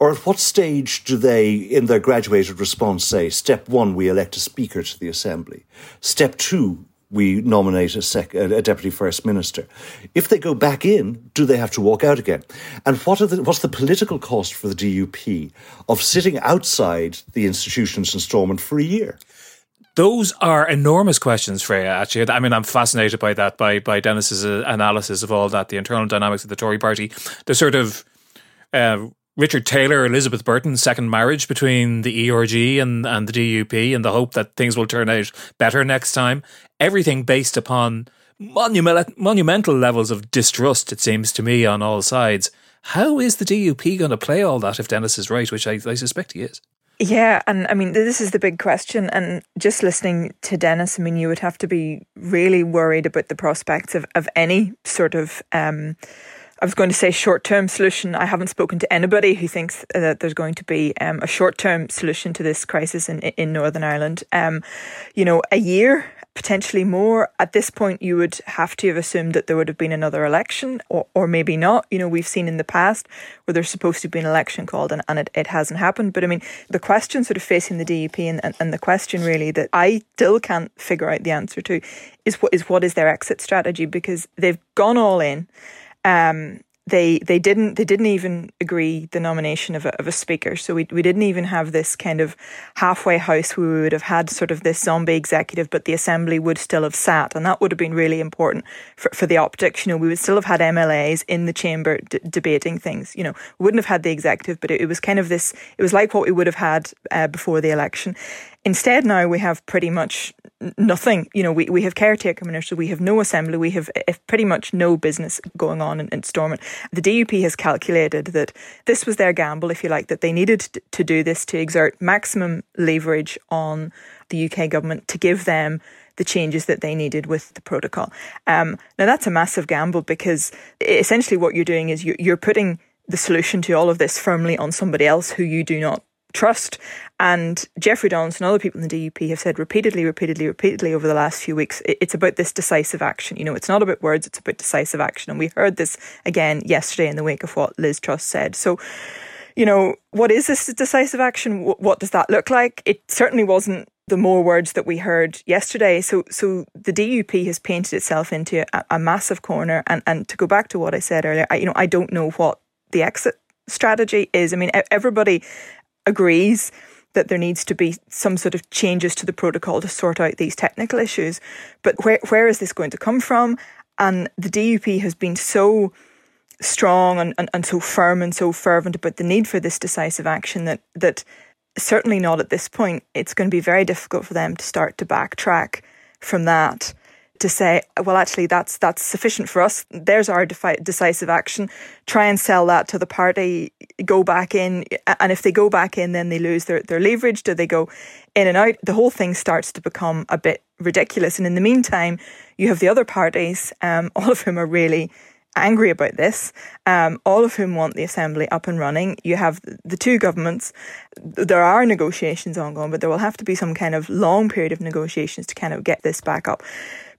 Or at what stage do they, in their graduated response, say, step one, we elect a speaker to the Assembly? Step two, we nominate a, sec- a, deputy first minister. If they go back in, do they have to walk out again? And what the, what's the political cost for the DUP of sitting outside the institutions in Stormont for a year? Those are enormous questions, Freya. Actually, I mean, I'm fascinated by that, by by Denis's uh, analysis of all that, the internal dynamics of the Tory Party, the sort of uh, Richard Taylor, Elizabeth Burton's second marriage between the ERG and and the DUP, and the hope that things will turn out better next time. Everything based upon monumental monumental levels of distrust. It seems to me on all sides. How is the DUP going to play all that if Denis is right, which I, I suspect he is? Yeah, and I mean, this is the big question. And just listening to Denis, I mean, you would have to be really worried about the prospects of, of any sort of. Um, I was going to say short term solution. I haven't spoken to anybody who thinks that there's going to be um, a short term solution to this crisis in, in Northern Ireland. Um, you know, a year potentially more. At this point, you would have to have assumed that there would have been another election, or, or maybe not. You know, we've seen in the past where there's supposed to be an election called and, and it, it hasn't happened. But I mean, the question sort of facing the DUP and, and, and the question really that I still can't figure out the answer to is what is what is their exit strategy because they've gone all in. Um, they they didn't they didn't even agree the nomination of a, of a speaker. So we we didn't even have this kind of halfway house we would have had sort of this zombie executive, but the assembly would still have sat, and that would have been really important for, for the optics. You know, we would still have had MLAs in the chamber d- debating things. You know, we wouldn't have had the executive, but it, it was kind of this. It was like what we would have had uh, before the election. Instead, now we have pretty much nothing. You know, we, we have caretaker minister, we have no assembly, we have pretty much no business going on in, in Stormont. The DUP has calculated that this was their gamble, if you like, that they needed to do this to exert maximum leverage on the UK government to give them the changes that they needed with the protocol. Um, now, that's a massive gamble because essentially what you're doing is you're, you're putting the solution to all of this firmly on somebody else who you do not trust. And Jeffrey Donaldson and other people in the DUP have said repeatedly, repeatedly, repeatedly over the last few weeks, it's about this decisive action. You know, it's not about words, it's about decisive action. And we heard this again yesterday in the wake of what Liz Truss said. So, you know, what is this decisive action? What does that look like? It certainly wasn't the more words that we heard yesterday. So, so the DUP has painted itself into a, a massive corner. And, and to go back to what I said earlier, I, you know, I don't know what the exit strategy is. I mean, everybody agrees that there needs to be some sort of changes to the protocol to sort out these technical issues. But where where is this going to come from? And the DUP has been so strong and, and, and so firm and so fervent about the need for this decisive action that that certainly not at this point. It's going to be very difficult for them to start to backtrack from that to say, well, actually, that's that's sufficient for us. There's our defi- decisive action. Try and sell that to the party. Go back in, and if they go back in, then they lose their their leverage. Do they go in and out? The whole thing starts to become a bit ridiculous. And in the meantime, you have the other parties, um, *laughs* all of whom are really angry about this, um, all of whom want the assembly up and running. You have the two governments. There are negotiations ongoing, but there will have to be some kind of long period of negotiations to kind of get this back up.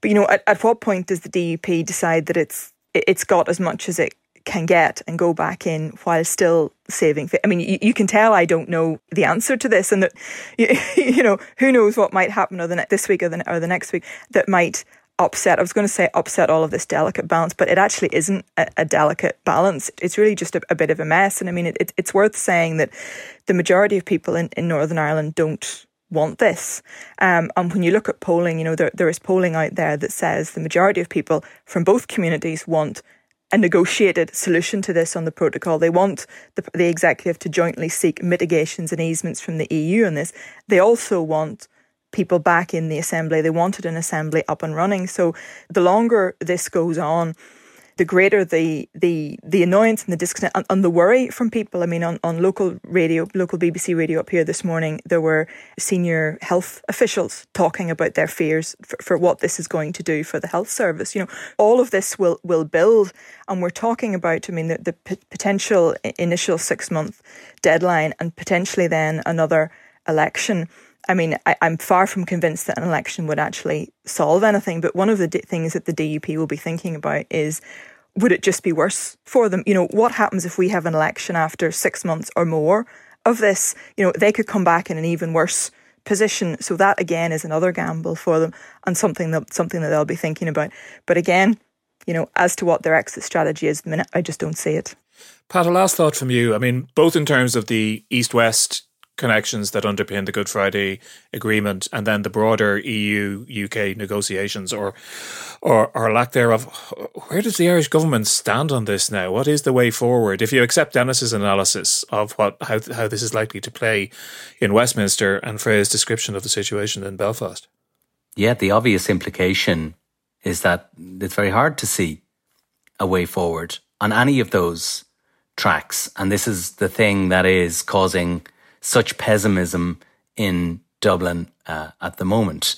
But you know, at, at what point does the DUP decide that it's it's got as much as it can get and go back in while still saving. I mean, you, you, can tell I don't know the answer to this, and that you, *laughs* you know who knows what might happen or the this week or the or the next week that might upset. I was going to say upset all of this delicate balance, but it actually isn't a, a delicate balance. It's really just a, a, bit of a mess. And I mean, it, it, it's worth saying that the majority of people in, in Northern Ireland don't want this. Um, and when you look at polling, you know, there, there is polling out there that says the majority of people from both communities want a negotiated solution to this on the protocol. They want the, the executive to jointly seek mitigations and easements from the EU on this. They also want people back in the assembly. They wanted an assembly up and running. So the longer this goes on, the greater the the the annoyance and the discontent and, and, the worry from people. I mean, on, on local radio, local BBC radio up here this morning, there were senior health officials talking about their fears for, for what this is going to do for the health service. You know, all of this will will build, and we're talking about. I mean, the, the p- potential initial six month deadline, and potentially then another election. I mean, I, am far from convinced that an election would actually solve anything. But one of the d- things that the DUP will be thinking about is would it just be worse for them? You know, what happens if we have an election after six months or more of this? You know, they could come back in an even worse position. So that again is another gamble for them and something that something that they'll be thinking about. But again, you know, as to what their exit strategy is, minute I just don't see it. Pat, a last thought from you. I mean, both in terms of the East West connections that underpin the Good Friday Agreement and then the broader EU UK negotiations or, or or lack thereof. Where does the Irish government stand on this now? What is the way forward? If you accept Denis's analysis of what how how this is likely to play in Westminster and Freya's description of the situation in Belfast. Yeah, the obvious implication is that it's very hard to see a way forward on any of those tracks. And this is the thing that is causing such pessimism in Dublin uh, at the moment.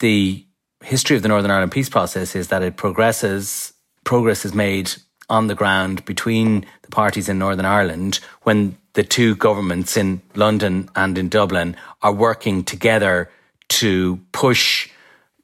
The history of the Northern Ireland peace process is that it progresses, progress is made on the ground between the parties in Northern Ireland when the two governments in London and in Dublin are working together to push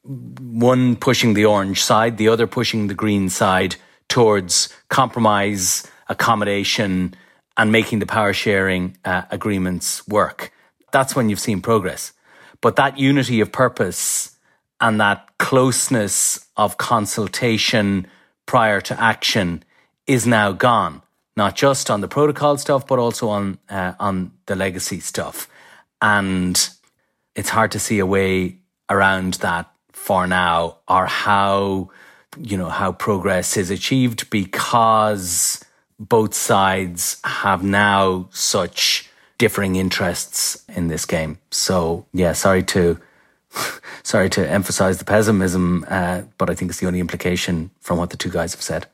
one pushing the orange side, the other pushing the green side towards compromise, accommodation, and making the power sharing uh, agreements work. That's when you've seen progress. But that unity of purpose and that closeness of consultation prior to action is now gone. Not just on the protocol stuff, but also on uh, on the legacy stuff, and it's hard to see a way around that for now, or how you know how progress is achieved because both sides have now such differing interests in this game. So yeah, sorry to *laughs* sorry to emphasize the pessimism, uh, but I think it's the only implication from what the two guys have said.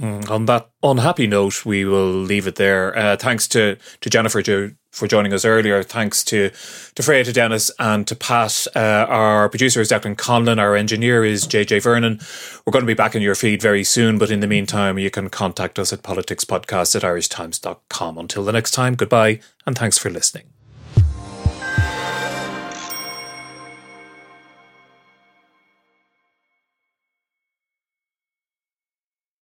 Mm, on that unhappy note, we will leave it there. Uh, thanks to, to Jennifer jo- for joining us earlier. Thanks to, to Freya, to Denis, and to Pat. Uh, our producer is Declan Conlon. Our engineer is JJ Vernon. We're going to be back in your feed very soon, but in the meantime, you can contact us at politicspodcast at irishtimes.com. Until the next time, goodbye, and thanks for listening.